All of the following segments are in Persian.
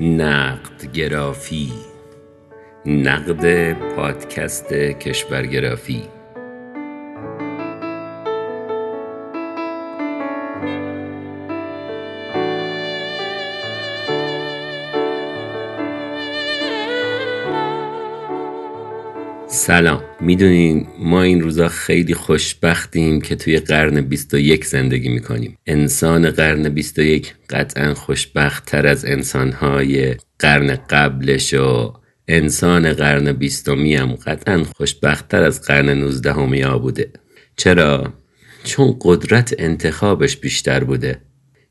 نقد گرافی نقد پادکست کشورگرافی. سلام. می‌دونین ما این روزا خیلی خوشبختیم که توی قرن 21 زندگی می‌کنیم. انسان قرن 21 قطعا خوشبخت تر از انسانهای قرن قبلش و انسان قرن بیستمی هم قطعا خوشبخت تر از قرن 19 ها بوده. چرا؟ چون قدرت انتخابش بیشتر بوده.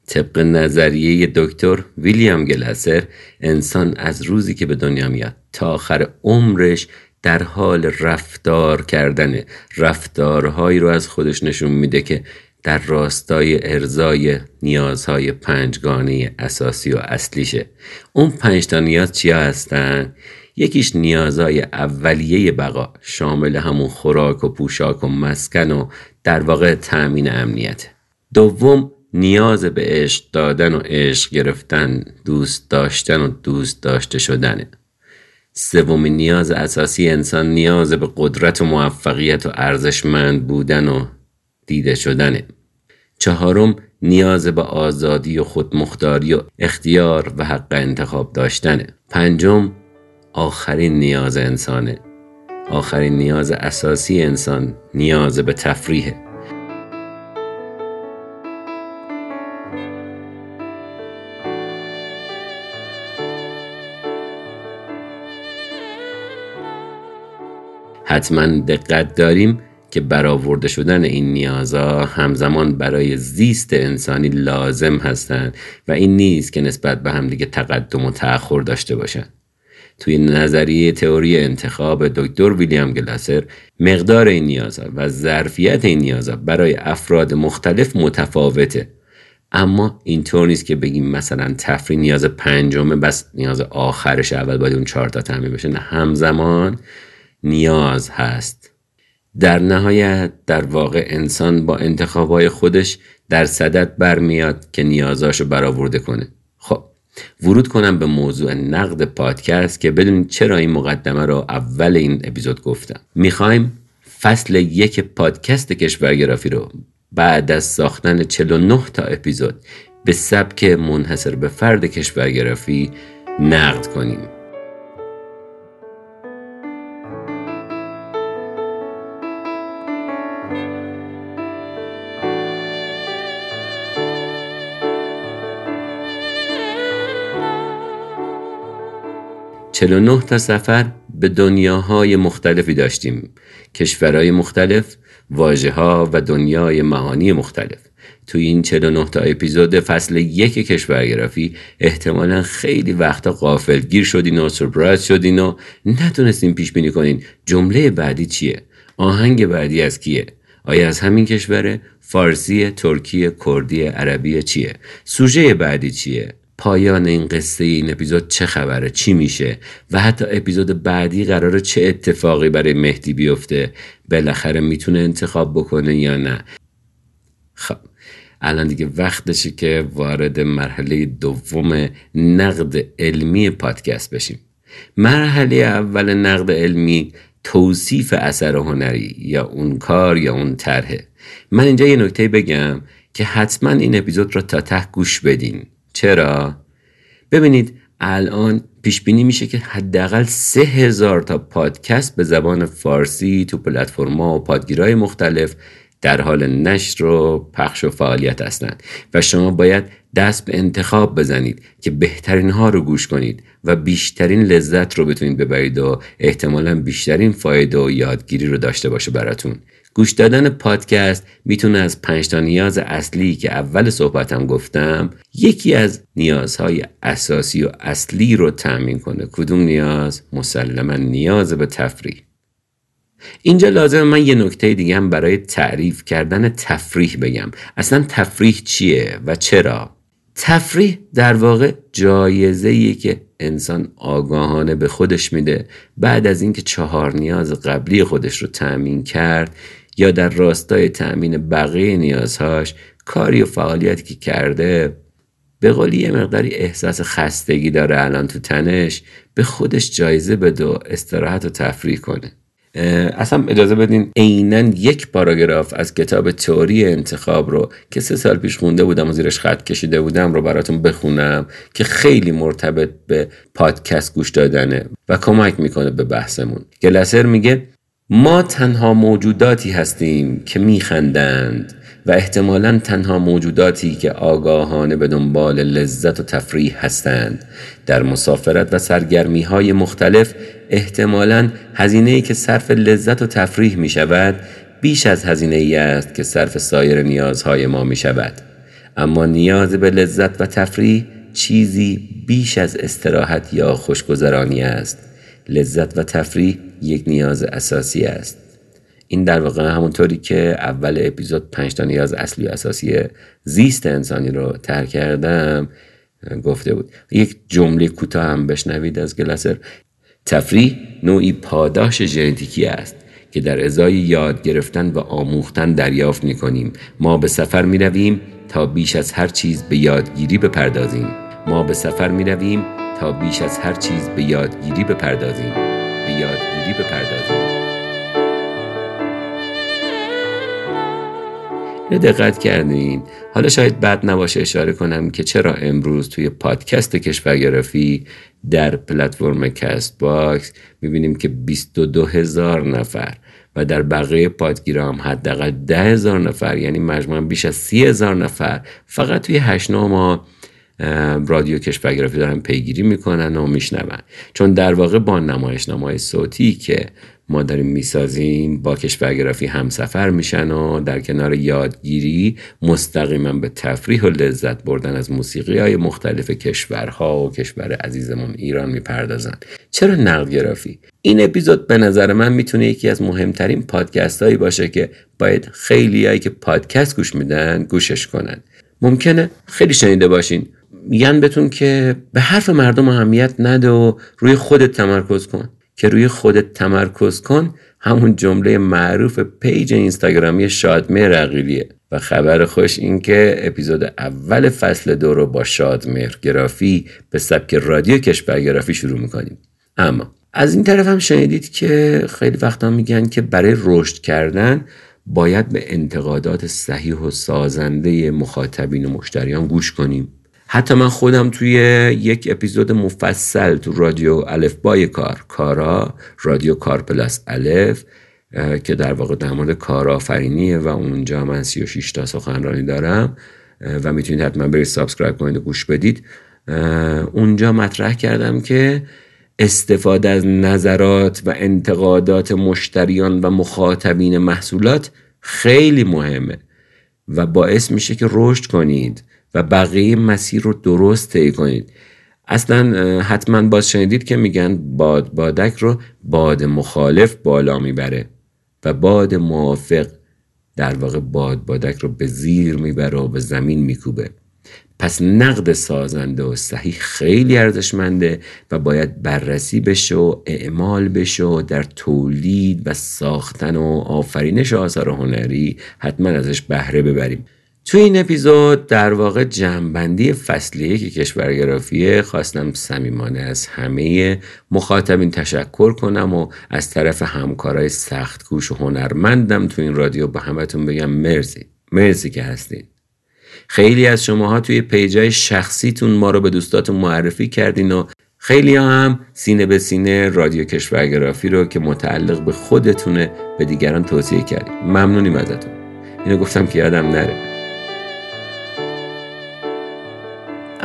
طبق نظریه دکتر ویلیام گلاسر انسان از روزی که به دنیا میاد تا آخر عمرش در حال رفتار کردن رفتارهایی رو از خودش نشون میده که در راستای ارزای نیازهای پنجگانه اساسی و اصلیشه. اون پنج تا نیاز چیا هستن؟ یکیش نیازهای اولیه بقا شامل همون خوراک و پوشاک و مسکن و در واقع تأمین امنیت. دوم نیاز به عشق دادن و عشق گرفتن دوست داشتن و دوست داشته شدنه سومین نیاز اساسی انسان نیاز به قدرت و موفقیت و ارزشمند بودن و دیده شدنه. چهارم نیاز به آزادی و خودمختاری و اختیار و حق انتخاب داشتنه. پنجم آخرین نیاز انسانه. آخرین نیاز اساسی انسان نیاز به تفریحه. حتما دقت داریم که برآورده شدن این نیازها همزمان برای زیست انسانی لازم هستند و این نیست که نسبت به همدیگه تقدم و تأخر داشته باشند. توی نظریه تئوری انتخاب دکتر ویلیام گلاسر مقدار این نیازها و ظرفیت این نیازها برای افراد مختلف متفاوته اما اینطور نیست که بگیم مثلا تفریح نیاز پنجمه بس نیاز آخرش اول باید اون چهار تا تعمین بشه نه همزمان نیاز هست. در نهایت در واقع انسان با انتخابهای خودش در صدت برمیاد که نیازاشو برآورده کنه. خب ورود کنم به موضوع نقد پادکست که بدونید چرا این مقدمه رو اول این اپیزود گفتم. می‌خوایم فصل یک پادکست کشورگرافی رو بعد از ساختن 49 تا اپیزود به سبک منحصر به فرد کشورگرافی نقد کنیم. 49 تا سفر به دنیاهای مختلفی داشتیم. کشورهای مختلف واجه ها و دنیای معانی مختلف. توی این 49 تا اپیزود فصل یک کشورگرافی احتمالا خیلی وقتا قافل گیر شدین و سرپرایز شدین و نتونستین پیش بینی کنین. جمله بعدی چیه؟ آهنگ بعدی از کیه؟ آیا از همین کشوره؟ فارسی ترکی کردی عربی چیه؟ سوژه بعدی چیه؟ پایان این قصه این اپیزود چه خبره؟ چی میشه؟ و حتی اپیزود بعدی قراره چه اتفاقی برای مهدی بیفته؟ بالاخره می‌تونه انتخاب بکنه یا نه؟ خب الان دیگه وقتشه که وارد مرحله دوم نقد علمی پادکست بشیم. مرحله اول نقد علمی توصیف اثر هنری یا اون کار یا اون طرحه. من اینجا یه نکته بگم که حتما این اپیزود رو تا ته گوش بدین. چرا؟ ببینید الان پیش بینی میشه که حداقل سه هزار تا پادکست به زبان فارسی تو پلتفرما و پادگیرهای مختلف در حال نشر و پخش و فعالیت هستند. و شما باید دست به انتخاب بزنید که بهترین ها رو گوش کنید و بیشترین لذت رو بتونید ببرید و احتمالا بیشترین فایده و یادگیری رو داشته باشه براتون. گوش دادن پادکست می‌تونه از پنج تا نیاز اصلی که اول صحبتم گفتم یکی از نیازهای اساسی و اصلی رو تأمین کنه. کدوم نیاز؟ مسلما نیاز به تفریح. اینجا لازم من یه نکته دیگه هم برای تعریف کردن تفریح بگم. اصلا تفریح چیه و چرا؟ تفریح در واقع جایزه که انسان آگاهانه به خودش میده بعد از اینکه چهار نیاز قبلی خودش رو تأمین کرد یا در راستای تأمین بقیه نیازهاش کاری و فعالیتی که کرده به قولی یه مقداری احساس خستگی داره الان تو تنش به خودش جایزه بده و استراحت و تفریح کنه. اصلا اجازه بدین عینا یک پاراگراف از کتاب تئوری انتخاب رو که سه سال پیش خونده بودم و زیرش خط کشیده بودم رو براتون بخونم که خیلی مرتبط به پادکست گوش دادنه و کمک می‌کنه به بحثمون. گلسر میگه ما تنها موجوداتی هستیم که میخندند. و احتمالا تنها موجوداتی که آگاهانه به دنبال لذت و تفریح هستند. در مسافرت و سرگرمی های مختلف احتمالا هزینه ای که صرف لذت و تفریح می شود بیش از هزینه ای است که صرف سایر نیازهای ما می شود اما نیاز به لذت و تفریح چیزی بیش از استراحت یا خوشگذرانی است. لذت و تفریح یک نیاز اساسی است. این در واقع همونطوری که اول اپیزود پنج تا نیاز اصلی و اساسی زیست انسانی رو ترک کردم گفته بود. یک جمله کوتاه هم بشنوید از گلاسر. تفریح نوعی پاداش ژنتیکی است که در ازای یاد گرفتن و آموختن دریافت می کنیم ما به سفر می رویم تا بیش از هر چیز به یادگیری بپردازیم. ما به سفر می رویم تا بیش از هر چیز به یادگیری بپردازیم. به یادگیری بپردازیم. یه دقت کردین. حالا شاید بد نباشه اشاره کنم که چرا امروز توی پادکست کشورگرافی در پلتفرم Castbox می‌بینیم که 22 هزار نفر و در بقیه پادگیرام حداقل ده هزار نفر یعنی مجموعا بیش از سی هزار نفر فقط توی هشت ماه رادیو کشورگرافی دارن پیگیری می‌کنن و میشنون. چون در واقع با نمایش نمای صوتی که ما داریم می‌سازیم با کشورگرافی همسفر میشن و در کنار یادگیری مستقیما به تفریح و لذت بردن از موسیقی های مختلف کشورها و کشور عزیزمون ایران می‌پردازن. چرا نقدگرافی؟ این اپیزود به نظر من می‌تونه یکی از مهمترین پادکست هایی باشه که باید خیلی هایی که پادکست گوش میدن گوشش کنن. ممکنه خیلی شنیده باشین. میگن بتون که به حرف مردم اهمیت نده و روی خودت تمرکز کن. که روی خودت تمرکز کن همون جمله معروف پیج اینستاگرامی شادمه رقیلیه و خبر خوش این که اپیزود اول فصل دو رو با شادمهر گرافی به سبک رادیو کشورگرافی شروع می‌کنیم. اما از این طرف هم شنیدید که خیلی وقتا میگن که برای رشد کردن باید به انتقادات صحیح و سازنده مخاطبین و مشتریان گوش کنیم. حتی من خودم توی یک اپیزود مفصل تو رادیو الف بای کار کارا رادیو کار plus الف که در واقع در مورد کارآفرینیه و اونجا من 36 تا سخنرانی دارم و می‌تونید حتما برید subscribe کنید و گوش بدید. اونجا مطرح کردم که استفاده از نظرات و انتقادات مشتریان و مخاطبین محصولات خیلی مهمه و باعث میشه که رشد کنید. و بقیه مسیر رو درست طی کنید. اصلا حتما باز شنیدید که میگن باد بادک رو باد مخالف بالا می‌بره و باد موافق در واقع باد بادک رو به زیر می‌بره و به زمین میکوبه. پس نقد سازنده و صحیح خیلی ارزشمنده و باید بررسی بشه و اعمال بشه و در تولید و ساختن و آفرینش آثار هنری حتما ازش بهره ببریم. تو این اپیزود در واقع جمعبندی فصلیه که کشورگرافیه خواستم صمیمانه از همه مخاطبین تشکر کنم و از طرف همکارای سخت کوش و هنرمندم تو این رادیو به همتون بگم مرسی. مرسی که هستین. خیلی از شماها توی پیجای شخصیتون ما رو به دوستاتون معرفی کردین و خیلی هم سینه به سینه رادیو کشورگرافی رو که متعلق به خودتونه به دیگران توصیه کردیم ممنونیم ازتون. اینو گفتم که یادم نره.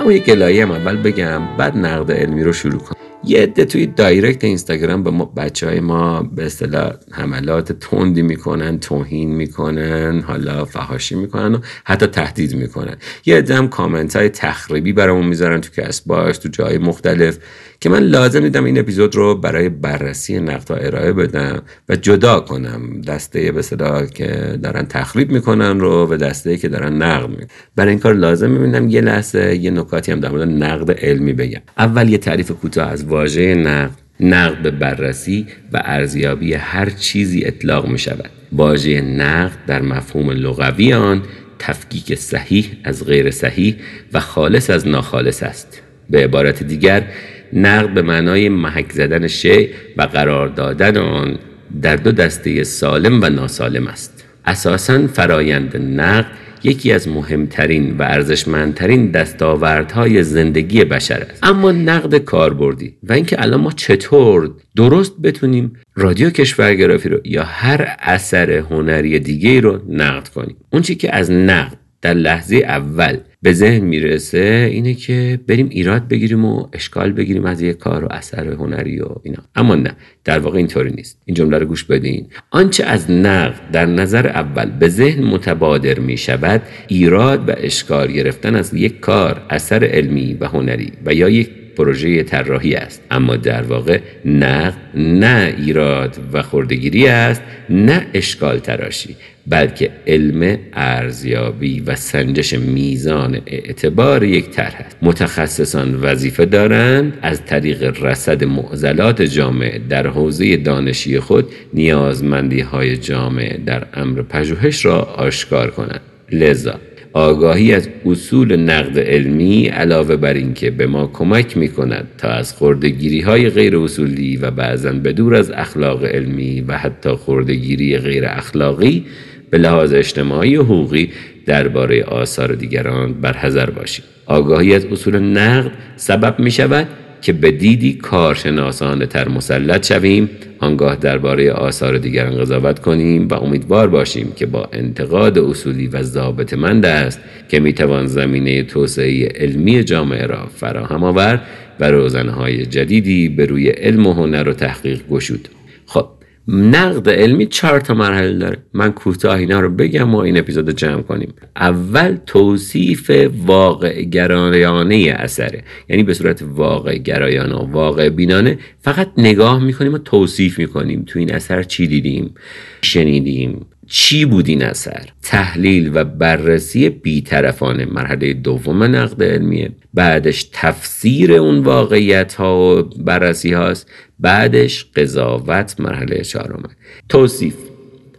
اما یه گلایه هم اول بگم بعد نقد علمی رو شروع کنم. یه عده توی دایرکت اینستاگرام به ما بچه های ما به اصطلاح حملات تندی می‌کنن توهین می‌کنن حالا فهاشی می‌کنن و حتی تهدید می‌کنن. یه عده هم کامنت های تخریبی برامون می‌ذارن تو کس باش تو جای مختلف. که من لازم دیدم این اپیزود رو برای بررسی نقد ارائه بدم و جدا کنم. دسته به صدا که دارن تخریب می‌کنن رو و دسته که دارن نقد می‌کنن برای این کار لازم می‌بینم یه لحظه یه نکاتی هم در مورد نقد علمی بگم. اول یه تعریف کوتاه از واژه نقد. نقد به بررسی و ارزیابی هر چیزی اطلاق می شود واژه نقد در مفهوم لغوی آن تفکیک صحیح از غیر صحیح و خالص از ناخالص است. به عبارت دیگر نقد به معنای محک زدن شی و قرار دادن آن در دو دسته سالم و ناسالم است. اساسا فرایند نقد یکی از مهمترین و ارزشمندترین دستاوردهای زندگی بشر است. اما نقد کاربردی و اینکه الان ما چطور درست بتونیم رادیو کشورگرافی رو یا هر اثر هنری دیگه رو نقد کنیم. اون چی که از نقد در لحظه اول به ذهن می‌رسه اینه که بریم ایراد بگیریم و اشکال بگیریم از یک کار و اثر هنری و اینا. اما نه در واقع اینطوری نیست. این جمله رو گوش بدین. آنچه از نقد در نظر اول به ذهن متبادر می شود ایراد و اشکال گرفتن از یک کار اثر علمی و هنری و یا یک پروژه طراحی است. اما در واقع نه نه ایراد و خوردگیری است نه اشکال تراشی بلکه علم ارزیابی و سنجش میزان اعتبار یک طرح است. متخصصان وظیفه دارند از طریق رصد معضلات جامعه در حوزه دانشی خود نیازمندی های جامعه در امر پژوهش را آشکار کنند. لذا آگاهی از اصول نقد علمی علاوه بر اینکه به ما کمک می کند تا از خوردگیری های غیر اصولی و بعضا به دور از اخلاق علمی و حتی خوردگیری غیر اخلاقی به لحاظ اجتماعی و حقوقی درباره آثار دیگران برحذر باشیم. آگاهی از اصول نقد سبب می شود که به دیدی کارشناسانه تر مسلط شویم آنگاه درباره آثار دیگران قضاوت کنیم و امیدوار باشیم که با انتقاد اصولی و ضابطمند است که می‌توان زمینه توسعه علمی جامعه را فراهم آورد و روزنهای جدیدی به روی علم و هنر و تحقیق گشود. خب نقد علمی چهار تا مرحله داره. من کوتاه اینا رو بگم و این اپیزود جمع کنیم. اول توصیف واقع گرایانه اثره. یعنی به صورت واقع گرایانه و واقع بینانه فقط نگاه می‌کنیم و توصیف می‌کنیم. تو این اثر چی دیدیم؟ شنیدیم؟ چی بود این اثر؟ تحلیل و بررسی بیطرفانه مرحله دوم نقد علمیه بعدش تفسیر اون واقعیت ها و بررسی هاست. بعدش قضاوت مرحله چهارمه توصیف.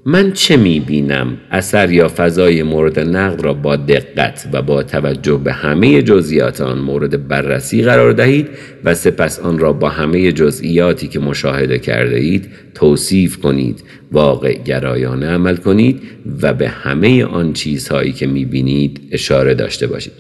من چه می‌بینم؟ اثر یا فضای مورد نقد را با دقت و با توجه به همه جزئیات آن مورد بررسی قرار دهید و سپس آن را با همه جزئیاتی که مشاهده کرده اید توصیف کنید واقع گرایانه عمل کنید و به همه آن چیزهایی که می‌بینید اشاره داشته باشید.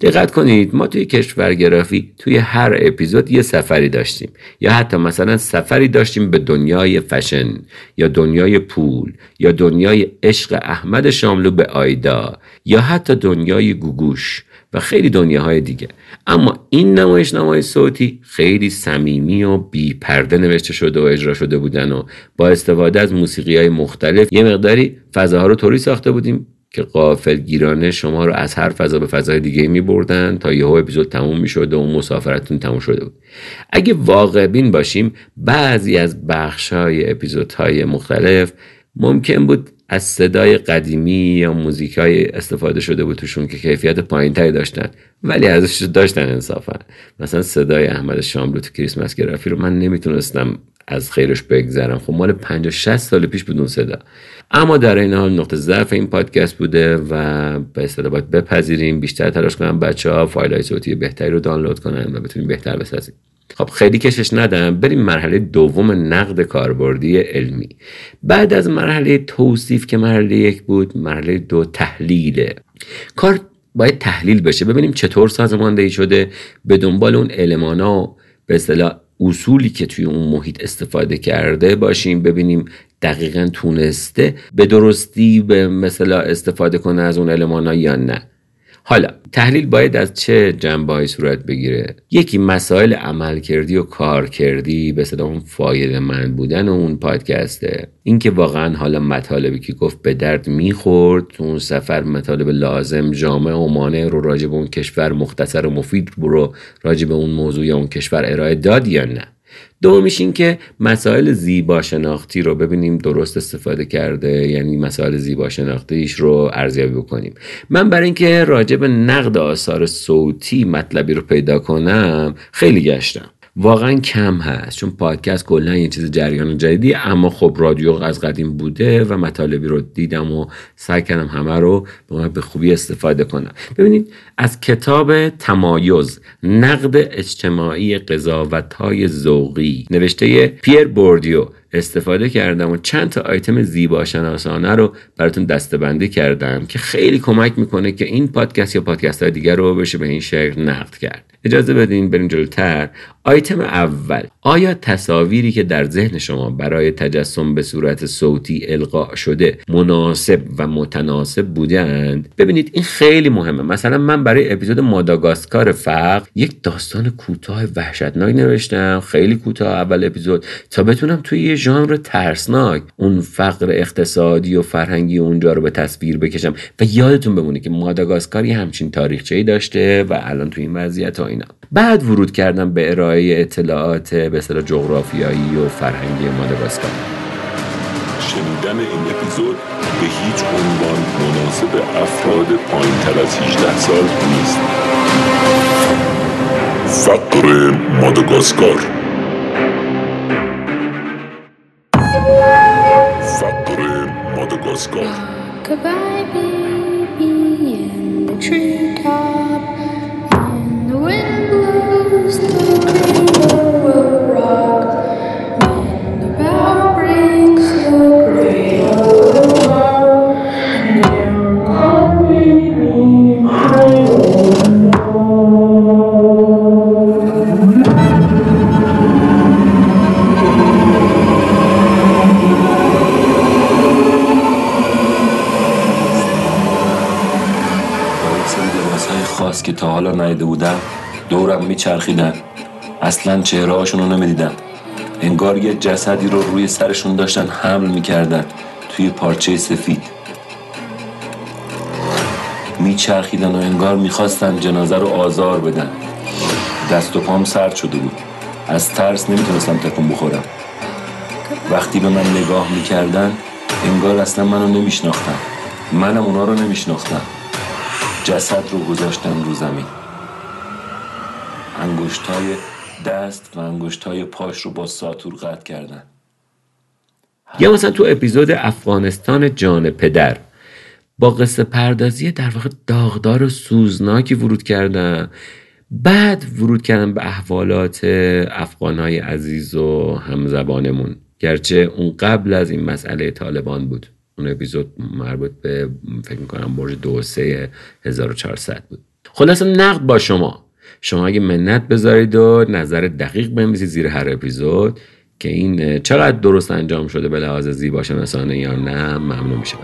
دقت کنید ما توی کشورگرافی توی هر اپیزود یه سفری داشتیم. یا حتی مثلا سفری داشتیم به دنیای فشن یا دنیای پول یا دنیای عشق احمد شاملو به آیدا یا حتی دنیای گوگوش و خیلی دنیاهای دیگه. اما این نمایش نمای صوتی خیلی صمیمی و بی پرده نوشته شده و اجرا شده بودن و با استفاده از موسیقی های مختلف یه مقداری فضاها رو طوری ساخته بودیم که قافل گیرانه شما رو از هر فضا به فضای دیگه می بردن تا یهو اپیزود تموم می شده و اون مسافرتون تموم شده بود. اگه واقع بین باشیم بعضی از بخش های اپیزودهای مختلف ممکن بود از صدای قدیمی یا موزیک های استفاده شده بود توشون که کیفیت پایین تری داشتن ولی ازش داشتن انصافا. مثلا صدای احمد شاملو تو کریسمس گرافی رو من نمی‌تونستم از خیرش بگذرم. خب مال 50 60 سال پیش بود اون صدا. اما در این حال نقطه ضعف این پادکست بوده و به اصطلاح باید بپذیریم بیشتر تلاش کنم بچه ها فایل های صوتی بهتری رو دانلود کنن و بتونیم بهتر بسازیم. خب خیلی کشش ندم. بریم مرحله دوم نقد کاربردی علمی. بعد از مرحله توصیف که مرحله یک بود مرحله دو تحلیله کار باید تحلیل بشه. ببینیم چطور سازماندهی شده. به دنبال اون المانا به اصطلاح اصولی که توی اون محیط استفاده کرده باشیم. ببینیم دقیقا تونسته به درستی به مثلا استفاده کنه از اون علمان یا نه. حالا تحلیل باید از چه جنبه صورت بگیره؟ یکی مسائل عمل کردی و کار کردی به صدا اون فایده من بودن اون پادکسته اینکه واقعا حالا مطالبی که گفت به درد می‌خورد تو اون سفر مطالب لازم جامع و مانع رو راجع اون کشور مختصر و مفید رو راجع اون موضوع یا اون کشور ارائه داد یا نه؟ دومیش این که مسائل زیبا شناختی رو ببینیم درست استفاده کرده یعنی مسائل زیبا شناختیش رو ارزیابی بکنیم. من برای اینکه راجع به نقد آثار صوتی مطلبی رو پیدا کنم خیلی گشتم. واقعا کم هست. چون پادکست کلا یه چیز جریان جدیدی اما خب رادیو از قدیم بوده و مطالبی رو دیدم و سعی کردم همه رو به خوبی استفاده کنم. ببینید از کتاب تمایز نقد اجتماعی قضاوت های ذوقی نوشته پیر بوردیو استفاده کردم و چند تا آیتم زیبا شناسانه رو براتون دستبندی کردم که خیلی کمک می‌کنه که این پادکست یا پادکست های دیگر رو بشه به این شکل نقد کرد. اجازه بدین بریم جلوتر. آیتم اول. آیا تصاویری که در ذهن شما برای تجسم به صورت صوتی القا شده مناسب و متناسب بودند؟ ببینید این خیلی مهمه. مثلا من برای اپیزود ماداگاسکار فقر یک داستان کوتاه وحشتناک نوشتم. خیلی کوتاه اول اپیزود تا بتونم توی یه ژانر ترسناک اون فقر اقتصادی و فرهنگی اونجا رو به تصویر بکشم. و یادتون بمونه که ماداگاسکار یه همچین تاریخچه‌ای داشته و الان تو این وضعیت اینا. بعد ورود کردم به ارائه اطلاعات به اصطلاح جغرافیایی و فرهنگی ماداگاسکار شنیدن این اپیزود به هیچ عنوان مناسب افراد پایین تر از 18 سال نیست. فقر ماداگاسکار. فقر ماداگاسکار. Goodbye, baby, in the treetop. خاص که تا حالا ندیده بودم دورم میچرخیدن. اصلا چهره هاشون رو نمی‌دیدم انگار یه جسدی رو روی سرشون داشتن حمل می‌کردن توی پارچه سفید. میچرخیدن و انگار می‌خواستن جنازه رو آزار بدن. دست و پام سرد شده بود. از ترس نمی‌تونستم تکون بخورم. وقتی به من نگاه می‌کردن انگار اصلا منو نمیشناختن. منم اونا رو نمیشناختم. جسد رو گذاشتن رو زمین. انگشتای دست و انگشتای پاش رو با ساتور قطع کردن. یا مثلا تو اپیزود افغانستان جان پدر با قصه پردازی در واقع داغدار و سوزناکی ورود کردن. بعد ورود کردن به احوالات افغانهای عزیز و همزبانمون. گرچه اون قبل از این مسئله طالبان بود. اون اپیزود مربوط به فکر می‌کنم برج دو سه 1400 بود. خلاصه نقد با شما. شما اگه منت بذارید و نظر دقیق بنویسید زیر هر اپیزود که این چقدر درست انجام شده به لحاظ زیبا شناسانه یا نه ممنون میشم.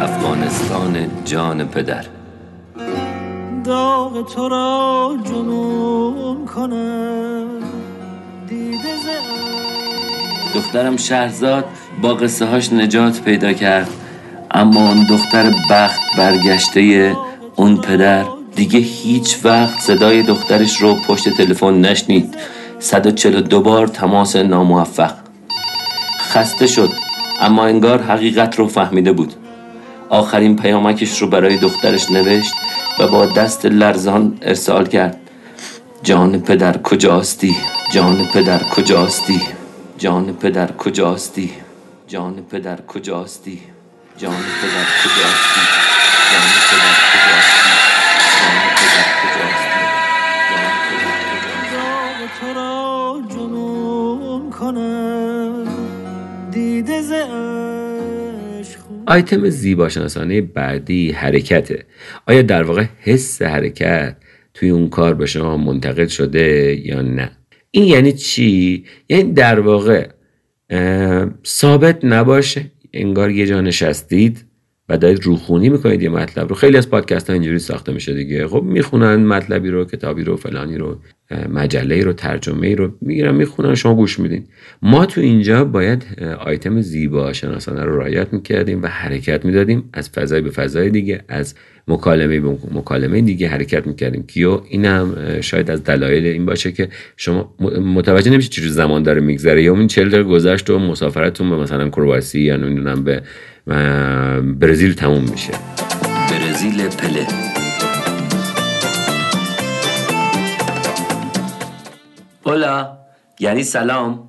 افغانستان جان پدر. داغ تو را جنون کنم. دیده ز دخترم شهرزاد با قصه هاش نجات پیدا کرد. اما اون دختر بخت برگشته اون پدر دیگه هیچ وقت صدای دخترش رو پشت تلفن نشنید. 142 بار تماس ناموفق. خسته شد اما انگار حقیقت رو فهمیده بود. آخرین پیامکش رو برای دخترش نوشت و با دست لرزان ارسال کرد. جان پدر کجاستی؟ جان پدر کجاستی؟ جان پدر کجاستی؟ جان پدر کجاستی؟ جان پدر کجاستی؟ جان پدر کجاستی؟ جان پدر کجاستی؟ جان پدر کجاستی؟ داغ تو را جنون کنم. دیده ز عشق. آیتم زیبا شناسانه بعدی حرکته. آیا در واقع حس حرکت توی اون کار به شما منتقل شده یا نه؟ این یعنی چی؟ یعنی در واقع ثابت نباشه. انگار یه جا نشستید و دارید روخونی می‌کنید یه مطلب رو. خیلی از پادکست ها اینجوری ساخته میشه دیگه. خب می‌خونن مطلبی رو کتابی رو فلانی رو. مجله رو ترجمه رو می‌گیرن می‌خونن شما گوش میدین. ما تو اینجا باید آیتم زیبا شناسانه رو رعایت می‌کردیم و حرکت می‌دادیم از فضای به فضای دیگه از مکالمه به مکالمه دیگه حرکت می‌کردیم. کیو؟ اینم شاید از دلایل این باشه که شما متوجه نمیشید چجور زمان داره میگذره. یا 40 دقیقه گذشت و مسافرتون به مثلا کرواسی یا نمی‌دونم به برزیل تموم میشه. برزیل پله. هولا یعنی سلام.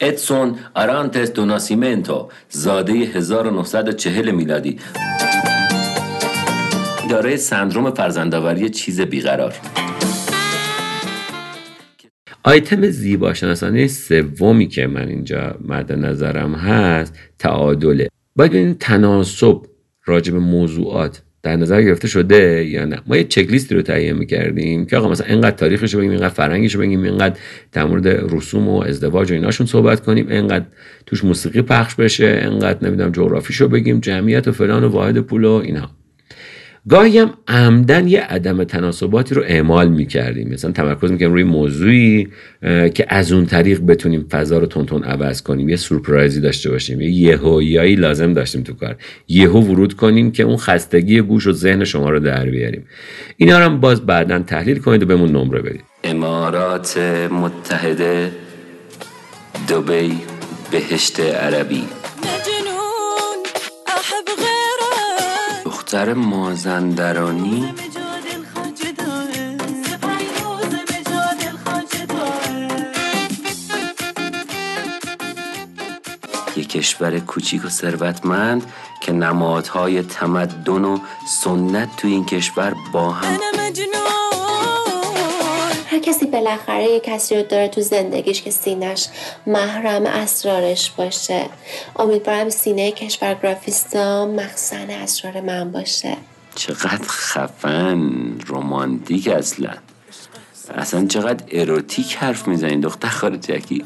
ادسون آرانتس دو ناسیمنتو زاده 1940 میلادی. دارای سندروم فرزندآوری چیز بیقرار. آیتم زیبا شناسانه سومی که من اینجا مد نظرم هست تعادله. باید ببینیم تناسب راجع به موضوعات. در نظر گرفته شده یا نه. ما یه چک لیستی رو تهیه می‌کردیم که آقا مثلا اینقدر تاریخش بگیم اینقدر فرهنگش رو بگیم اینقدر در مورد رسوم و ازدواج و ایناشون صحبت کنیم اینقدر توش موسیقی پخش بشه اینقدر نمی‌دونم جغرافیشو بگیم جمعیت و فلان و واحد پول و اینها. گاهی هم عمدن یه عدم تناسباتی رو اعمال می‌کردیم. مثلا تمرکز می‌کنیم روی موضوعی که از اون طریق بتونیم فضا رو تون عوض کنیم. یه سورپرایزی داشته باشیم. یه یهویایی لازم داشتیم تو کار. یهو ورود کنیم که اون خستگی گوش و ذهن شما رو در بیاریم. اینا رو هم باز بعدا تحلیل کنید و بهمون نمره بدید. امارات متحده دبی بهشت عربی. دختر مازندرانی. یک کشور کوچیک و ثروتمند که نمادهای تمدن و سنت تو این کشور با هم. هر کسی بالاخره یه کسی رو داره تو زندگیش که سینش محرم اسرارش باشه. امیدوارم سینه کشورگرافیستا مخزن اسرار من باشه. چقدر خفن رومانتیک اصلا. اصلا چقدر اروتیک حرف می‌زنین دختر خارجکی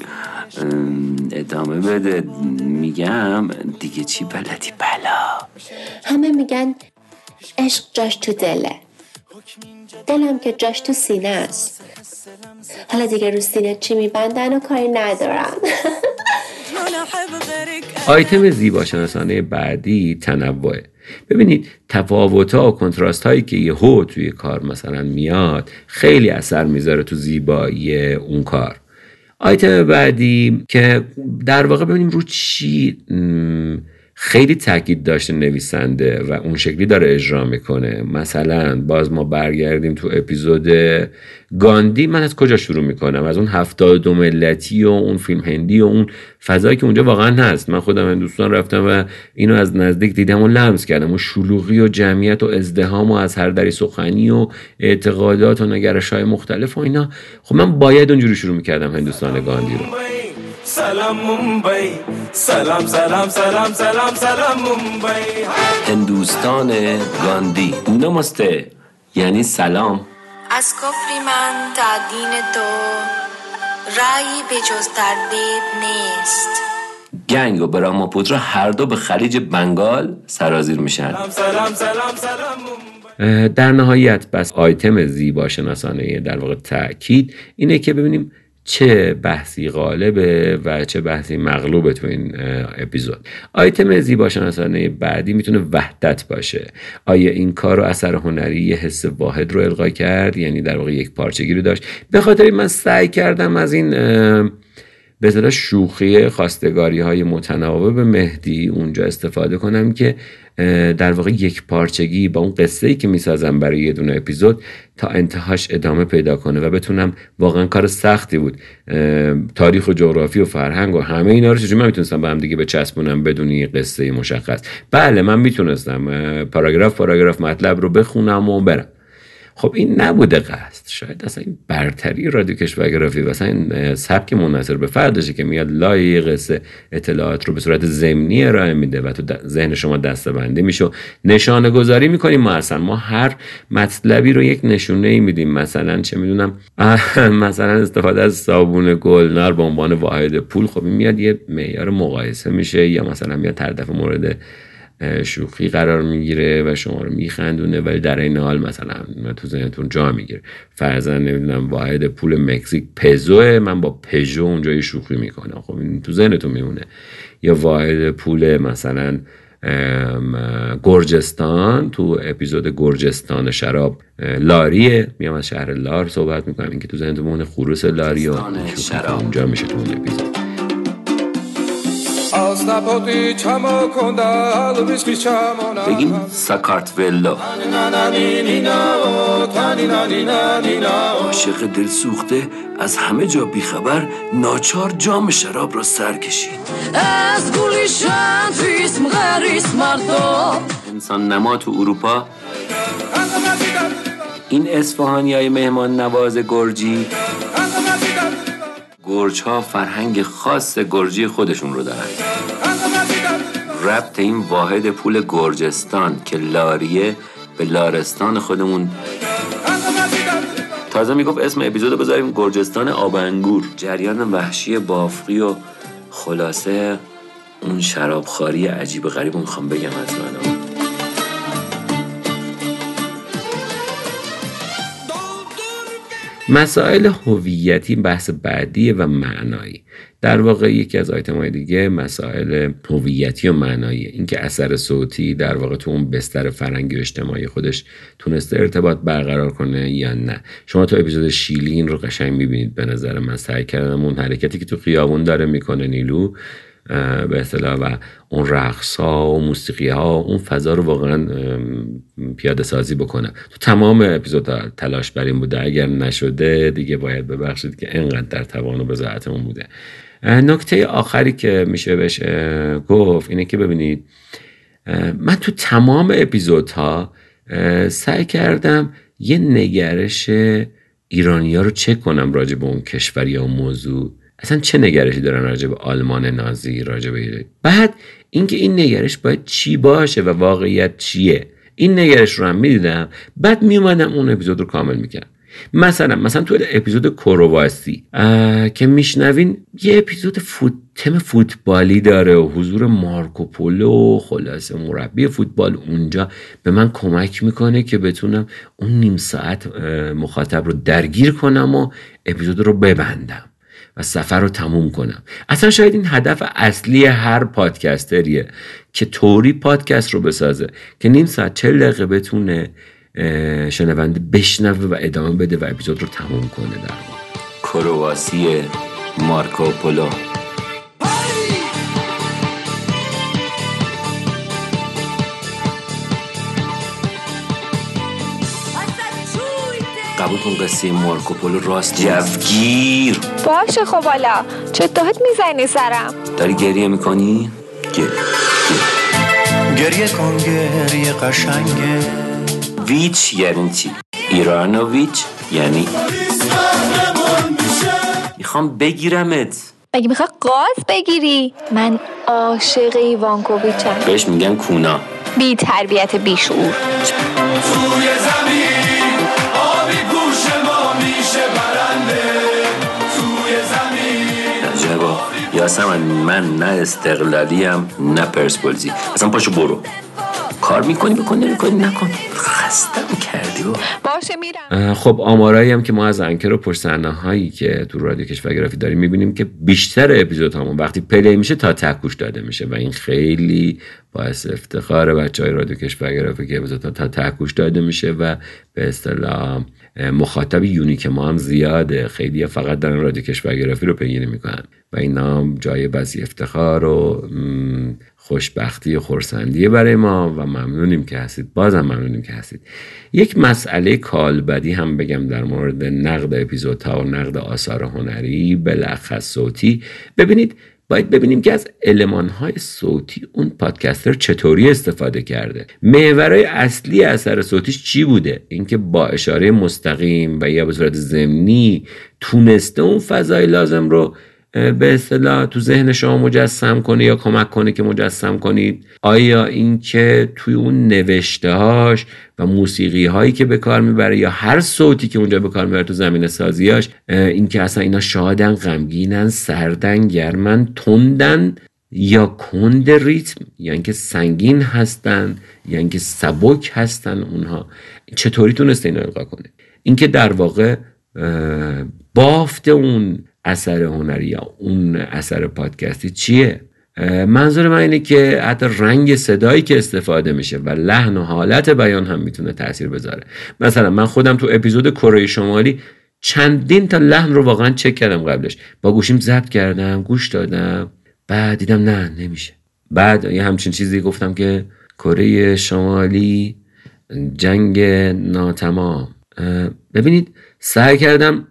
ام، ادامه بده. میگم دیگه چی بلدی؟ بلا. همه میگن عشق جاش تو دله. دلم که جاش تو سینه است. حالا دیگه رو سینه چی میبندن و کاری ندارم. آیتم زیبا شناسانه بعدی تنوعه. ببینید تفاوت ها و کنتراست هایی که یهو توی کار مثلا میاد خیلی اثر می‌ذاره تو زیبایی اون کار. آیتم بعدی که در واقع ببینیم رو چی خیلی تاکید داشته نویسنده و اون شکلی داره اجرا می‌کنه. مثلا باز ما برگردیم تو اپیزود گاندی. من از کجا شروع می‌کنم؟ از اون هفتاد دو ملتی و اون فیلم هندی و اون فضایی که اونجا واقعا هست. من خودم هندوستان رفتم و اینو از نزدیک دیدم و لمس کردم. اون شلوغی و جمعیت و ازدهام و از هر دری سخنی و اعتقادات و نگرش های مختلف و اینا. خب من باید اونجوری شروع می‌کردم هندوستان گاندی رو. سلام ممبئی سلام سلام سلام سلام سلام ممبئی هندوستان گاندی نمسته یعنی سلام از کفر من تا دین تو رایی به جز تردید نیست گنگ و براماپوترا هر دو به خلیج بنگال سرازیر میشن سلام سلام سلام در نهایت بس آیتم زیبا شناسانه در واقع تاکید اینه که ببینیم چه بحثی غالبه و چه بحثی مغلوبه تو این اپیزود. آیتم زیبا شناسانه بعدی می‌تونه وحدت باشه. آیا این کار و اثر هنری یه حس واحد رو القا کرد؟ یعنی در واقع یک پارچگی رو داشت؟ به خاطر من سعی کردم از این به شوخی خواستگاری های متناوب مهدی اونجا استفاده کنم که در واقع یک پارچگی با اون قصه ای که می‌سازم برای یه دونه اپیزود تا انتهاش ادامه پیدا کنه و بتونم واقعا کار سختی بود. تاریخ و جغرافی و فرهنگ و همه اینا رو چجوری من می‌تونستم با هم دیگه بچسبونم بدون یه قصه مشخص؟ بله من می‌تونستم. پاراگراف پاراگراف مطلب رو بخونم و برم. خب این نبوده قصد. شاید اصلا این برتری رادیو کشورگرافی و اصلا این سبک منحصر به فردشه که میاد لای قصه اطلاعات رو به صورت ضمنی ارائه میده و تو ذهن شما دستبندی میشه نشانه گذاری می‌کنیم. ما اصلا ما هر مطلبی رو یک نشونه ای میدیم. مثلا چه می‌دونم مثلا استفاده از صابون گلنار به عنوان واحد پول. خب این میاد یه معیار مقایسه میشه یا مثلا میاد دفعه مورد شوخی قرار می‌گیره و شما رو میخندونه ولی در این حال مثلا تو ذهنتون جا می‌گیره. فرضاً نمی‌دونم واحد پول مکزیک پزوه من با پژو اونجا یه شوخی می‌کنم. خب این تو ذهنتون میمونه. یا واحد پول مثلا گرجستان تو اپیزود گرجستان شراب لاریه. میام از شهر لار صحبت می‌کنم اینکه تو ذهنتون خروس لاری و. اونجا میشه تو اون اپیزود. بگیم ساکارت ولا عاشق دل سوخته از همه جا بیخبر ناچار جام شراب را سر کشید. از گولیشن توی غریس مردا انسان نما تو اروپا. این اصفهانی های مهمان نواز گرجی. گرج ها فرهنگ خاص گرجی خودشون رو دارن. ربط این واحد پول گرجستان که لاریه به لارستان خودمون. تازه می‌گفت اسم اپیزودو بذاریم گرجستان آب انگور. جریان وحشی بافقی و خلاصه اون شرابخواری عجیب غریب می‌خوام بگم از من. مسائل هویتی بحث بعدی و معنایی. در واقع یکی از آیتم های دیگه مسائل هویتی و معنایی. اینکه اثر صوتی در واقع تو اون بستر فرنگی و اجتماعی خودش تونسته ارتباط برقرار کنه یا نه. شما تو اپیزود شیلین رو قشنگ می‌بینید. به نظر من سعی کردم اون حرکتی که تو خیابون داره می‌کنه نیلو به اصطلاح و اون رقص ها و موسیقی ها اون فضا رو واقعا پیاده سازی بکنم تو تمام اپیزود تلاش بر این بوده. اگر نشده دیگه باید ببخشید که انقدر در توان و بذاعتمون بوده. نکته آخری که میشه بهش گفت اینه که ببینید من تو تمام اپیزودها سعی کردم یه نگرش ایرانیا رو چک کنم راجع به اون کشور یا موضوع. اصلا چه نگرشی دارن راجع به آلمان نازی راجع به بعد اینکه این نگرش باید چی باشه و واقعیت چیه؟ این نگرش رو هم می‌دیدم. بعد میومدم اون اپیزود رو کامل می‌کردم. مثلا مثلا تو اپیزود کرواسی که میشنوین یه اپیزود فوت... تم فوتبالی داره و حضور مارکوپولو و خلاصه مربی فوتبال اونجا به من کمک می‌کنه که بتونم اون نیم ساعت مخاطب رو درگیر کنم و اپیزود رو ببندم. و سفر رو تموم کنم اصلا شاید این هدف اصلی هر پادکستریه که طوری پادکست رو بسازه که نیم ساعت چل دقیقه بتونه شنونده بشنوه و ادامه بده و اپیزود رو تموم کنه در. کرواسی مارکوپولو قبول کن قصه مارکوپولو راست جوگیر باشه خب حالا. چه داد می‌زنی سرم؟ داری گریه می‌کنی؟ گریه. گریه کن گریه قشنگه. ویچ یعنی چی؟ ایرانوویچ یعنی؟ می‌خوام بگیرمت. مگه می‌خوای قاز بگیری؟ من عاشق ایوانکوویچم. بهش میگن کونا. بی تربیت بی شعور عجبا یاسمن من نه استقلالیم نه پرسپولیسی. اصلا پاشو برو. کار می‌کنی بکن نمی‌کنی نکن. خستم کردی و باشه میرم. خب آمارایی هم که ما از انکر و پشت هایی که تو رادیو کشورگرافی داریم می‌بینیم که بیشتر اپیزود همون وقتی پلی میشه تا تکوش داده میشه و این خیلی باعث افتخار بچه های رادیو کشورگرافی که اپیزودها تا تکوش داده میشه و به اصطلاح مخاطب یونیک ما هم زیاده. خیلی فقط دارن رادیو کشورگرافی رو پیگیری می‌کنن. و اینا هم جای بسی افتخار و خوشبختی و خورسندیه برای ما و ممنونیم که هستید. بازم ممنونیم که هستید. یک مسئله کالبدی هم بگم در مورد نقد اپیزودها و نقد آثار هنری بلخص صوتی. ببینید باید ببینیم که از المانهای صوتی اون پادکستر چطوری استفاده کرده. محورهای اصلی اثر صوتیش چی بوده؟ اینکه با اشاره مستقیم و یا به صورت ضمنی تونسته اون فضای لازم رو به اصطلاح تو ذهن شما مجسم کنه یا کمک کنه که مجسم کنید. آیا اینکه توی اون نوشته هاش و موسیقی هایی که به کار می‌بره یا هر صوتی که اونجا به کار می‌بره تو زمین سازیاش اینکه اصلا اینا شادن غمگینن سردن گرمن تندن یا کند ریتم یا اینکه سنگین هستن یا اینکه سبک هستن اونها. چطوری تونسته اینو القا کنه اینکه در واقع بافت اون اثر هنری یا اون اثر پادکستی چیه؟ منظور من اینه که حتی رنگ صدایی که استفاده میشه و لحن و حالت بیان هم می‌تونه تاثیر بذاره. مثلا من خودم تو اپیزود کره شمالی چندین تا لحن رو واقعا چک کردم قبلش. با گوشیم ضبط کردم گوش دادم بعد دیدم نه نمیشه. بعد یه همچین چیزی گفتم که کره شمالی جنگ ناتمام. ببینید سعی کردم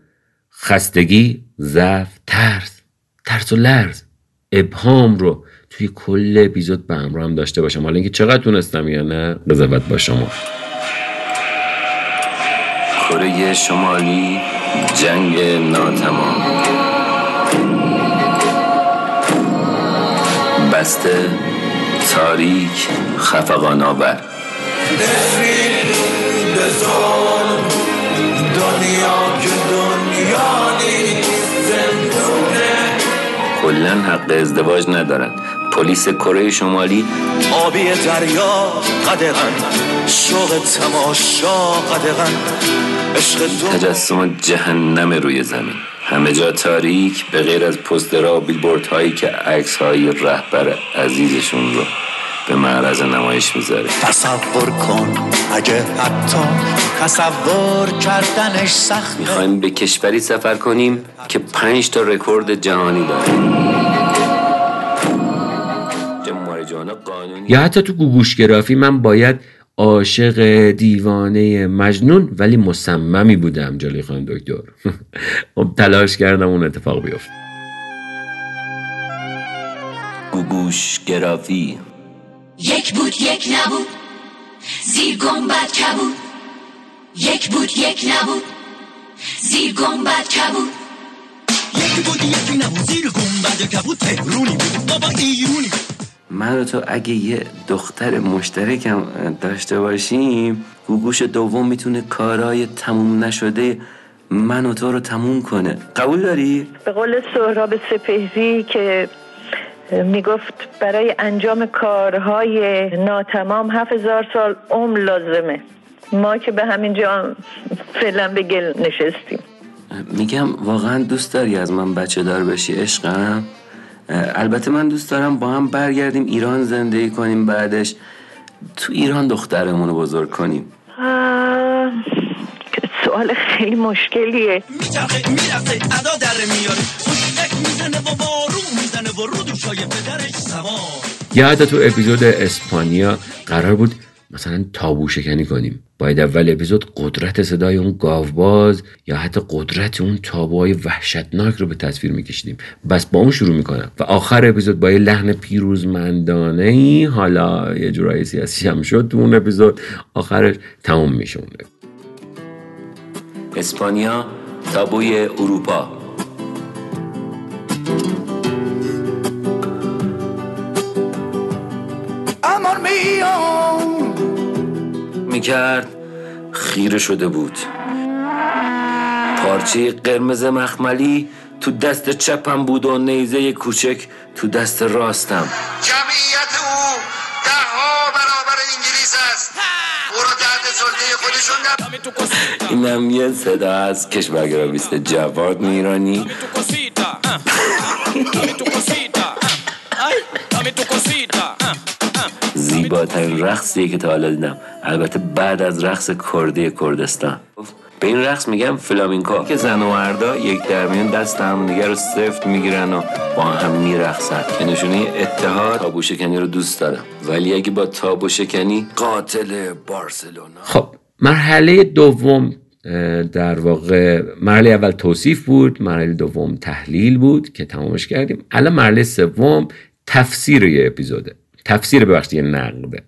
خستگی ضعف ترس ترس و لرز. ابهام رو توی کل اپیزود به همراه هم داشته باشم. حالا اینکه چقدر تونستم یا نه قضاوت با شما. کره شمالی جنگ ناتمام. بسته تاریک خفقان آور دنیا کلا حق ازدواج ندارن. پلیس کره شمالی. آبی دریا قدغن. شوق تماشا قدغن. عشق تجسم جهنم روی زمین. همه جا تاریک به غیر از پسترها و بیلبورد هایی که عکس های رهبر عزیزشون رو به معرض نمایش می‌ذاره. تصور کن اگه حتی تصور کردنش سخت. می‌خوایم به کشوری سفر کنیم که پنج تا رکورد جهانی داره. یا حتی تو گوگوشگرافی من باید عاشق دیوانه مجنون ولی مصممی بودم جلوی خانم دکتر. خب تلاش کردم اون اتفاق بیفته. گوگوش گرافی یک بود یک نبود. زیر گنبد کبود. یک بود یک نبود. زیر گنبد کبود. یک بود یکی نبود. زیر گنبد کبود. تهرونی بود. بابا ایرونی بود. من و تو اگه یه دختر مشترکم داشته باشیم گوگوش دوم می‌تونه کارهای تموم نشده من و تو رو تموم کنه. قبول داری؟ به قول سهراب سپهری که می‌گفت برای انجام کارهای ناتمام هفت هزار سال عمر لازمه. ما که به همین جا فعلا به گل نشستیم. میگم واقعا دوست داری از من بچه دار بشی عشقم؟ البته من دوست دارم با هم برگردیم ایران زندگی کنیم بعدش تو ایران دخترمون رو بزرگ کنیم. سوال خیلی مشکلیه. میچرخه می‌رفته ادا در میاره. خوشک می‌زنه و بارون رو دوشای پدرش سوار. یا حتی تو اپیزود اسپانیا قرار بود مثلا تابو شکنی کنیم. باید اول اپیزود قدرت صدای اون گاوباز یا حتی قدرت اون تابوهای وحشتناک رو به تصویر میکشیدیم. بس با اون شروع می‌کنم. و آخر اپیزود با یه لحن پیروزمندانه ای حالا یه جورایی سیاسی هم شد تو اون اپیزود آخرش تموم میشه اون اسپانیا تابوی اروپا. می‌کرد خیره شده بود. پارچه قرمز مخملی تو دست چپم بود و نیزه کوچک تو دست راستم. جمعیت او ده ها برابر انگلیس است. او را تحت سلطه خودشون اینم یه صدا از کشورگراویست جواد میرانی. زیباترین رقصیه که تا حالا دیدم. البته بعد از رقص کردی کردستان. به این رقص میگم فلامینکو. که زن و مردا یک درمیان دست همدیگه رو سفت می‌گیرن و با هم میرقصن. که نشونه اتحاد. تابو شکنی رو دوست دارم. ولی اگه با تابو شکنی قاتل بارسلونا. خب مرحله دوم در واقع مرحله اول توصیف بود مرحله دوم تحلیل بود که تمامش کردیم. الان مرحله سوم تفسیر یه اپیزوده. تفسیر ببخشید یه نقده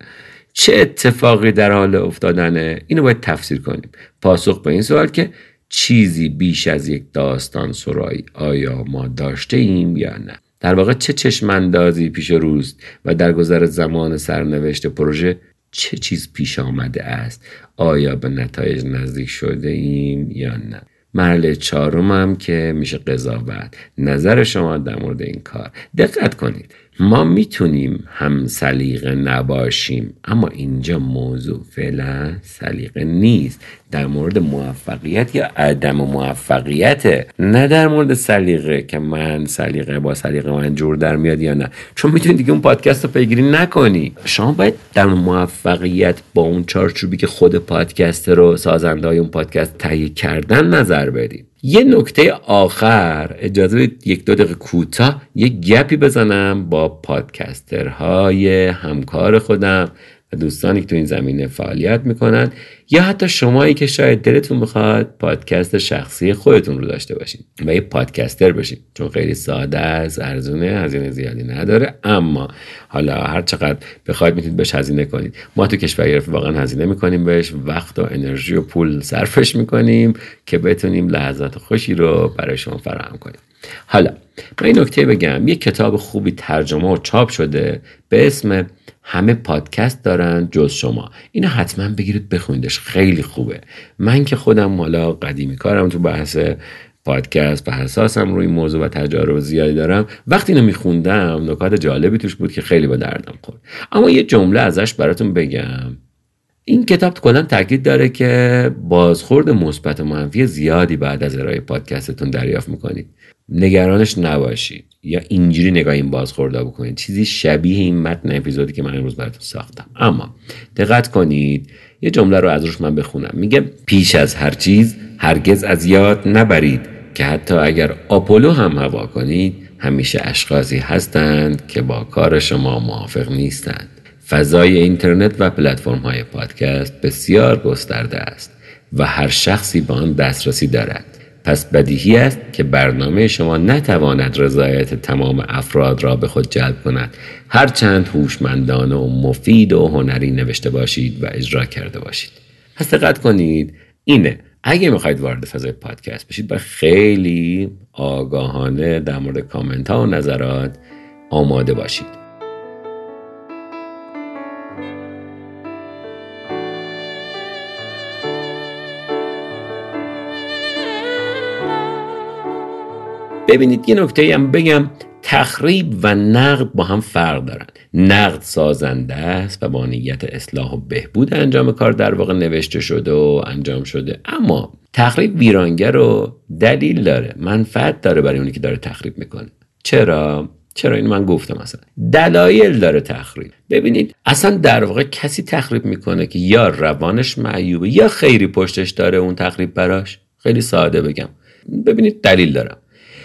چه اتفاقی در حال افتادنه؟ اینو باید تفسیر کنیم. پاسخ به این سوال که چیزی بیش از یک داستان سرایی آیا ما داشته ایم یا نه. در واقع چه چشماندازی پیش روست و در گذر زمان سرنوشت پروژه چه چیز پیش آمده است؟ آیا به نتایج نزدیک شده ایم یا نه؟ مرحله چهارم هم که میشه قضاوت. نظر شما در مورد این کار. دقت کنید. ما می‌تونیم هم سلیقه نباشیم اما اینجا موضوع فعلا سلیقه نیست. در مورد موفقیت یا عدم موفقیته نه در مورد سلیقه که من سلیقه با سلیقه من جور در میاد یا نه. چون می‌تونی دیگه اون پادکست رو پیگیری نکنی. شما باید در موفقیت با اون چارچوبی که خود پادکست رو سازنده های اون پادکست تهیه کردن نظر بدید یه نکته آخر. اجازه یک دو دقیقه کوتاه یک گپی بزنم با پادکسترهای همکار خودم. دوستانی که تو این زمینه فعالیت می‌کنن یا حتی شمایی که شاید دلتون می‌خواد پادکست شخصی خودتون رو داشته باشین و یه پادکستر بشین چون خیلی ساده است ارزونه هزینه زیادی نداره اما حالا هر چقدر بخواید می‌تونید بهش هزینه کنید. ما تو کشور گرفت واقعا هزینه می‌کنیم بهش وقت و انرژی و پول صرفش می‌کنیم که بتونیم لحظات خوشی رو برای شما فراهم کنیم. حالا من این نکته بگم یک کتاب خوبی ترجمه و چاپ شده به اسم همه پادکست دارن جز شما. اینو حتما بگیرید بخونیدش. خیلی خوبه. من که خودم حالا قدیمی کارم تو بحث پادکست و حساسم روی موضوع و تجارب زیادی دارم. وقتی اینو میخوندم نکات جالبی توش بود که خیلی به دردم خورد. اما یه جمله ازش براتون بگم. این کتاب کلا تاکید داره که بازخورد مثبت و منفی زیادی بعد از ارائه پادکستتون دریافت می‌کنید. نگرانش نباشید یا اینجوری نگاه این بازخوردا بکنید چیزی شبیه این متن اپیزودی که من امروز براتون ساختم. اما دقت کنید یه جمله رو از روش من بخونم. میگه پیش از هر چیز هرگز از یاد نبرید که حتی اگر آپولو هم هوا کنید همیشه اشخاصی هستند که با کار شما موافق نیستند. فضای اینترنت و پلتفرم های پادکست بسیار گسترده است و هر شخصی به آن دسترسی دارد. پس بدیهی است که برنامه شما نتواند رضایت تمام افراد را به خود جلب کند. هرچند هوشمندانه و مفید و هنری نوشته باشید و اجرا کرده باشید. پس دقت کنید اینه. اگه می‌خواید وارد فضای پادکست بشید و خیلی آگاهانه در مورد کامنت ها و نظرات آماده باشید. ببینید یه نکته هم بگم تخریب و نقد با هم فرق دارن. نقد سازنده است و با نیت اصلاح و بهبود انجام کار در واقع نوشته شده و انجام شده. اما تخریب ویرانگر و دلیل داره منفعت داره برای اونی که داره تخریب می‌کنه. چرا؟ چرا این من گفتم اصلا؟ دلایل داره تخریب. ببینید اصلا در واقع کسی تخریب می‌کنه که یا روانش معیوبه یا خیری پشتش داره اون تخریب براش؟ خیلی ساده بگم. ببینید دلیل دارم.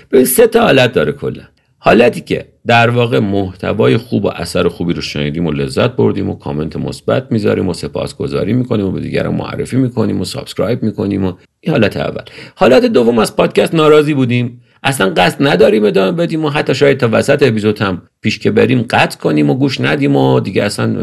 به سه تا حالت داره کلا. حالتی که در واقع محتوای خوب و اثر خوبی رو شنیدیم و لذت بردیم و کامنت مثبت می‌ذاریم و سپاسگزاری می‌کنیم و به دیگران معرفی می‌کنیم و subscribe می‌کنیم و این حالت اول. حالت دوم از پادکست ناراضی بودیم. اصلا قصد نداریم ادامه بدیم و حتی شاید تا وسط اپیزود هم پیش که بریم قطع کنیم و گوش ندیم و دیگه اصلا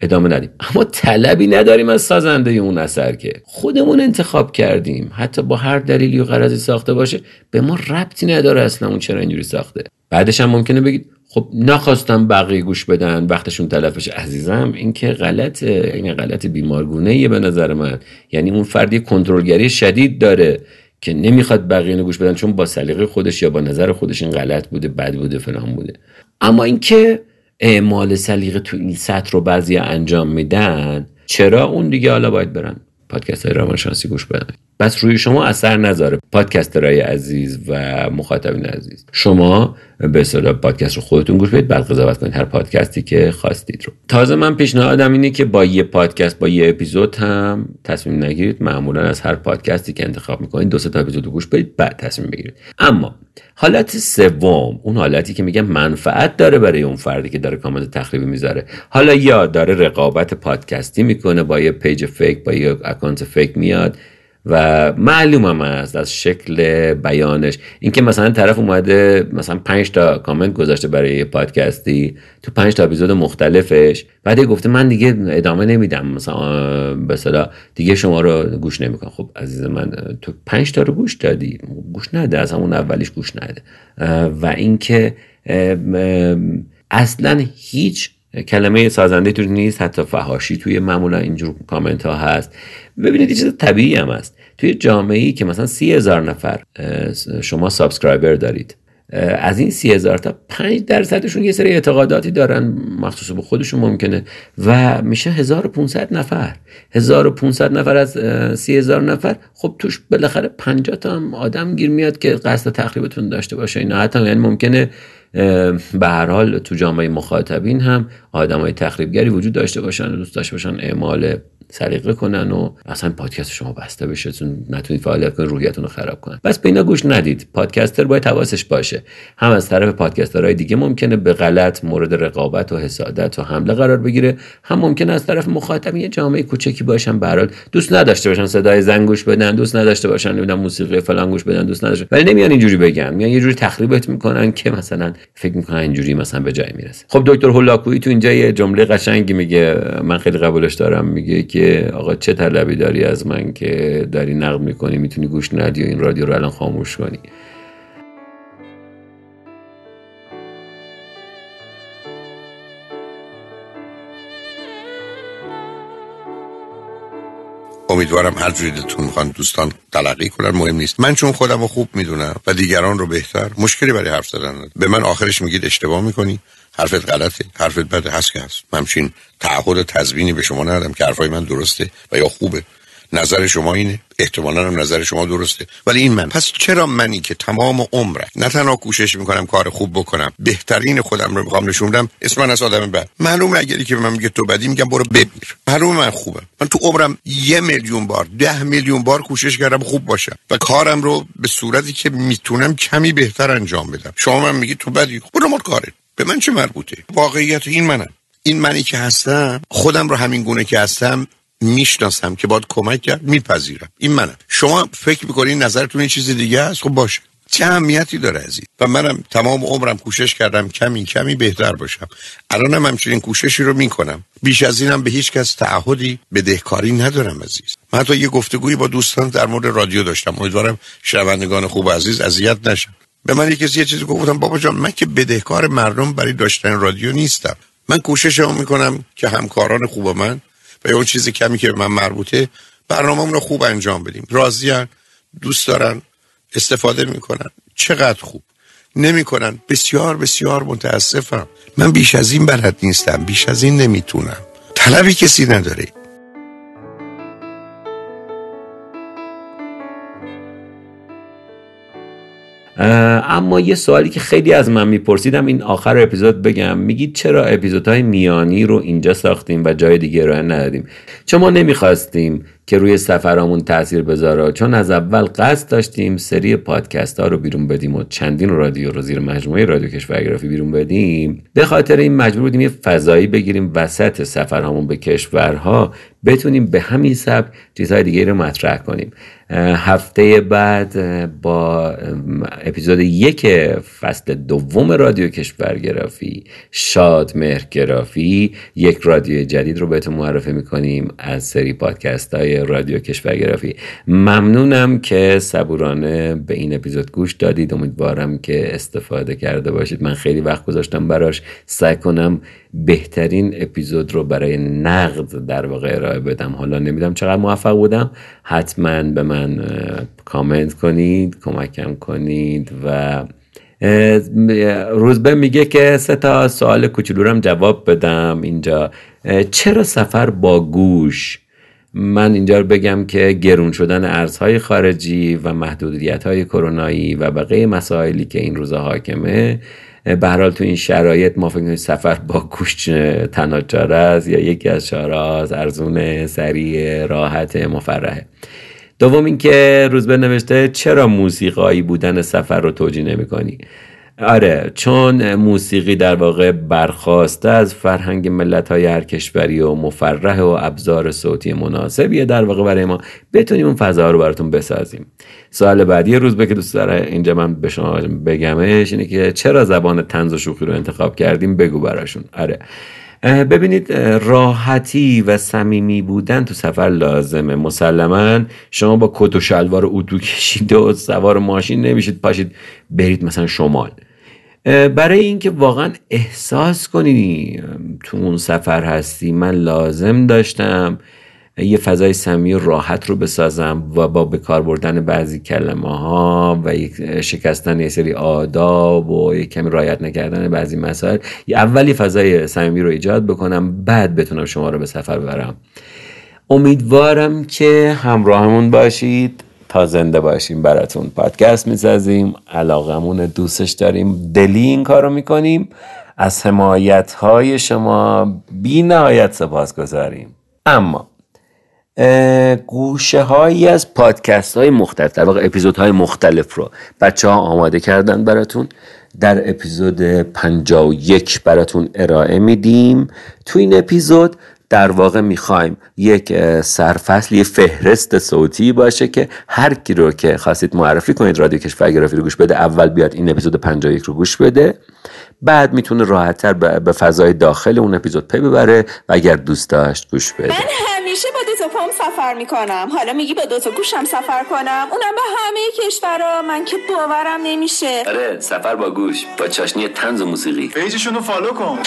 ادامه ندیم. اما طلبی نداریم از سازنده اون اثر که خودمون انتخاب کردیم. حتی با هر دلیلی و غرضی ساخته باشه به ما ربطی نداره اصلا اون چرا اینجوری ساخته. بعدش هم ممکنه بگید خب نخواستم بقیه گوش بدن وقتشون تلفش عزیزم. این که غلطه این غلط بیمارگونه به نظر من. یعنی اون فردی کنترلگری شدید داره. که نمی‌خواد بقیه گوش بدن چون با سلیقه خودش یا با نظر خودش این غلط بوده بد بوده فلان بوده. اما اینکه اعمال سلیقه تو این سطح رو بعضی انجام میدن چرا اون دیگه حالا باید برن؟ پادکست های روانشناسی گوش بدن. بس روی شما اثر نذاره. پادکسترهای عزیز و مخاطبین عزیز. شما به اصطلاح پادکست رو خودتون گوش بدید. بعد قضاوت کنید هر پادکستی که خواستید رو. تازه من پیشنهادم اینه که با یه پادکست با یه اپیزود هم تصمیم نگیرید. معمولا از هر پادکستی که انتخاب می‌کنید دو تا اپیزود گوش بدید بعد تصمیم بگیرید. اما حالت سوم اون حالتی که میگم منفعت داره برای اون فردی که داره کامنت تخریبی می‌ذاره. حالا یا داره رقابت پادکستی می‌کنه با یه page fake با یه account fake میاد. و معلومم است از شکل بیانش. اینکه مثلا طرف اومده مثلا پنج تا کامنت گذاشته برای پادکستی تو پنج تا اپیزود مختلفش بعد گفته من دیگه ادامه نمیدم مثلا به دیگه شما رو گوش نمی‌کنم. خب عزیز من تو پنج تا رو گوش دادی؟ گوش نده از همون اولیش گوش نده. و اینکه اصلا هیچ کلمه سازنده توش نیست حتی فحاشی توی معمولا اینجور کامنت ها هست. ببینید چیز طبیعی هم هست. توی جامعه ای که مثلا سی هزار نفر شما subscriber دارید از این سی هزار تا پنج درصدشون یه سری اعتقاداتی دارن مخصوص به خودشون ممکنه و میشه 1500 نفر. 1500 نفر از سی هزار نفر خب توش بالاخره 50 تا هم آدم گیر میاد که قصد تخریبتون داشته باشه. اینا حتی یعنی ممکنه به هر حال تو جامعه مخاطبین هم آدم های تخریبگری وجود داشته باشن و دوست داشته باشن اعمال سلیقه کنن و اصلا پادکست شما بسته بشه چون نتونید فعالیت کنید روحیتون رو خراب کنن. بس به اینا گوش ندید. پادکستر باید حواسش باشه. هم از طرف پادکسترهای دیگه ممکنه به غلط مورد رقابت و حسادت و حمله قرار بگیره. هم ممکنه از طرف مخاطب یه جامعه کوچکی باشن. به دوست نداشته باشن صدای زنگ گوش بدن دوست نداشته باشن نمی‌دونم موسیقی فلان گوش بدن دوست نداشته ولی نمیان اینجوری بگن. میان یه جوری تخریبت می‌کنن که مثلا فکر می‌کنن اینجوری مثلا به جای می‌رسه. خب دکتر هولاکویی تو اینجا یه جمله قشنگی میگه. من خیلی قبولش دارم. میگه که آقا چه طلبی داری از من که داری نقد می‌کنی می‌تونی گوش ندی و این رادیو رو الان خاموش کنی؟ امیدوارم هر جوری دلتون می‌خوان دوستان تلقی کنن مهم نیست. من چون خودم رو خوب می‌دونم و دیگران رو بهتر مشکلی برای حرف زدن. به من آخرش میگید اشتباه می‌کنی. حرفت غلطه. حرفت بده هست که هست. همچین تعهد و تضمینی به شما ندارم که حرفای من درسته و یا خوبه. نظر شما اینه. احتمالا هم نظر شما درسته. ولی این من. پس چرا منی که تمام عمرم نه تنها کوشش می‌کنم کار خوب بکنم. بهترین خودم رو می‌خوام نشون بدم. اسم من از آدم بد معلومه اگری که به من میگه تو بدی میگم برو بمیر معلومه من خوبم. من تو عمرم یه میلیون بار ده میلیون بار کوشش کردم خوب باشم. و کارم رو به صورتی که می‌تونم کمی بهتر انجام بدم. شما من میگی تو بدی. برو مال کارت به من چه مربوطه؟ واقعیت این منم. این منی که هستم خودم رو همین گونه که هستم می‌شناسم که باید کمک کرد میپذیرم. این منم. شما فکر می‌کنین نظرتون این چیز دیگه است؟ خب باشه. چه اهمیتی داره عزیز؟ و منم تمام عمرم کوشش کردم کمی کمی بهتر باشم. الانم همچنین کوششی رو می‌کنم. بیش از اینم به هیچ کس تعهدی بدهکاری ندارم عزیز. من حتی یه گفتگویی با دوستان در مورد رادیو داشتم. امیدوارم شنوندگان خوب عزیز اذیت نشن. به من یه یه چیزی گفتم بابا جان من که بدهکار مردم برای داشتن رادیو نیستم. من کوششمو می‌کنم که همکاران خوب من و اون چیز کمی که به من مربوطه برنامه رو خوب انجام بدیم. راضیان دوست دارن استفاده می‌کنن. چقدر خوب. نمی‌کنن. بسیار بسیار متاسفم. من بیش از این بلد نیستم. بیش از این نمی‌تونم. طلبی کسی نداره. اما یه سوالی که خیلی از من میپرسیدم این آخر اپیزود بگم. میگید چرا اپیزودهای میانی رو اینجا ساختیم و جای دیگه ارائه ندادیم؟ چون ما نمی‌خواستیم که روی سفرامون تاثیر بذاره. چون از اول قصد داشتیم سری پادکست ها رو بیرون بدیم و چندین رادیو رو زیر مجموعه رادیو کشورگرافی بیرون بدیم. به خاطر این مجبور بودیم یه فضایی بگیریم وسط سفرهامون به کشورها. بتونیم به همین سبک چیزهای دیگه رو مطرح کنیم. هفته بعد با اپیزود یک فصل دوم رادیو کشورگرافی شاد مهرگرافی یک رادیو جدید رو بهتون معرفی می‌کنیم از سری پادکست های رادیو کشورگرافی. ممنونم که صبورانه به این اپیزود گوش دادید. امیدوارم که استفاده کرده باشید. من خیلی وقت گذاشتم براش. سعی کنم بهترین اپیزود رو برای نقد در واقع ارائه بدم. حالا نمی‌دونم چقدر موفق بودم. حتما به من کامنت کنید کمکم کنید و روزبه میگه که سه تا سوال کوچولو جواب بدم اینجا. چرا سفر با گوش؟ من اینجا رو بگم که گرون شدن ارزهای خارجی و محدودیت های کرونایی و بقیه مسائلی که این روزا حاکمه به حال تو این شرایط ما فکر سفر با گوش تنها است یا یکی از چاره ارزون سریع راحت مفرحه. دوم اینکه روزبه نوشته چرا موسیقایی بودن سفر رو توجیه نمی کنی آره چون موسیقی در واقع برخواسته از فرهنگ ملت های هر کشوری و مفرح و ابزار صوتی مناسبیه در واقع برای ما. بتونیم اون فضا رو براتون بسازیم. سوال بعدی روز به که دوست داره اینجا من به شما بگمش اینه که چرا زبان تنز و شوخی رو انتخاب کردیم؟ بگو براشون. آره. ببینید راحتی و صمیمی بودن تو سفر لازمه. مسلما شما با کت و شلوار اتو کشیده و سوار ماشین نمیشید. پاشید برید مثلا شمال. برای اینکه واقعا احساس کنی تو اون سفر هستی من لازم داشتم یه فضای سمی و راحت رو بسازم و با به کار بردن بعضی کلمه ها و شکستن یه سری آداب و یه کمی رایت نکردن بعضی مسائل اولی فضای صمیمی رو ایجاد بکنم بعد بتونم شما رو به سفر ببرم. امیدوارم که همراهمون باشید. تا زنده باشیم براتون پادکست می‌سازیم. علاقمون دوستش داریم. دلی این کارو می‌کنیم. از حمایت های شما بی نهایت سپاس گذاریم. اما گوشه هایی از پادکست های مختلف در واقع اپیزود های مختلف رو بچه ها آماده کردن براتون. در اپیزود 51 براتون ارائه میدیم. تو این اپیزود در واقع می‌خوایم یک سرفصل یه فهرست صوتی باشه که هر کی رو که خواستید معرفی کنید رادیو کشورگرافی رو گوش بده اول بیاد این اپیزود 51 رو گوش بده. بعد می‌تونه راحتتر به فضای داخل اون اپیزود پی ببره و اگر دوست داشت گوش بده. من همیشه با دو تا پام سفر می‌کنم. حالا میگی با دو تا گوشم سفر کنم؟ اونم به همه کشورها من که باورم نمیشه. آره سفر با گوش با چاشنی طنز و موسیقی. page شون رو follow کن.